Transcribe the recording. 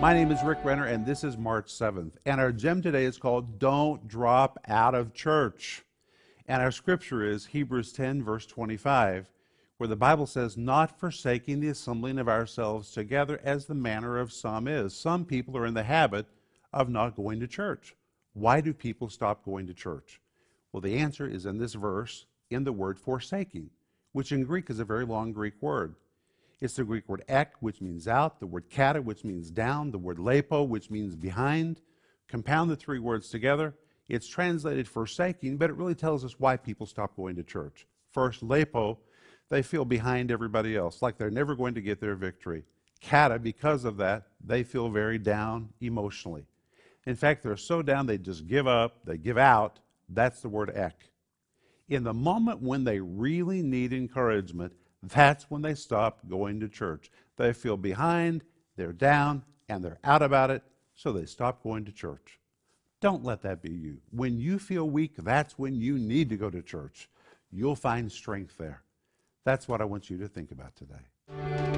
My name is Rick Renner, and this is March 7th. And our gem today is called Don't Drop Out of Church. And our scripture is Hebrews 10, verse 25, where the Bible says, Not forsaking the assembling of ourselves together as the manner of some is. Some people are in the habit of not going to church. Why do people stop going to church? Well, the answer is in this verse in the word forsaking, which in Greek is a very long Greek word. It's the Greek word ek, which means out, the word kata, which means down, the word lepo, which means behind. Compound the three words together. It's translated forsaking, but it really tells us why people stop going to church. First, lepo, they feel behind everybody else, like they're never going to get their victory. Kata, because of that, they feel very down emotionally. In fact, they're so down they just give up, they give out. That's the word ek. In the moment when they really need encouragement, that's when they stop going to church. They feel behind, they're down, and they're out about it, so they stop going to church. Don't let that be you. When you feel weak, that's when you need to go to church. You'll find strength there. That's what I want you to think about today.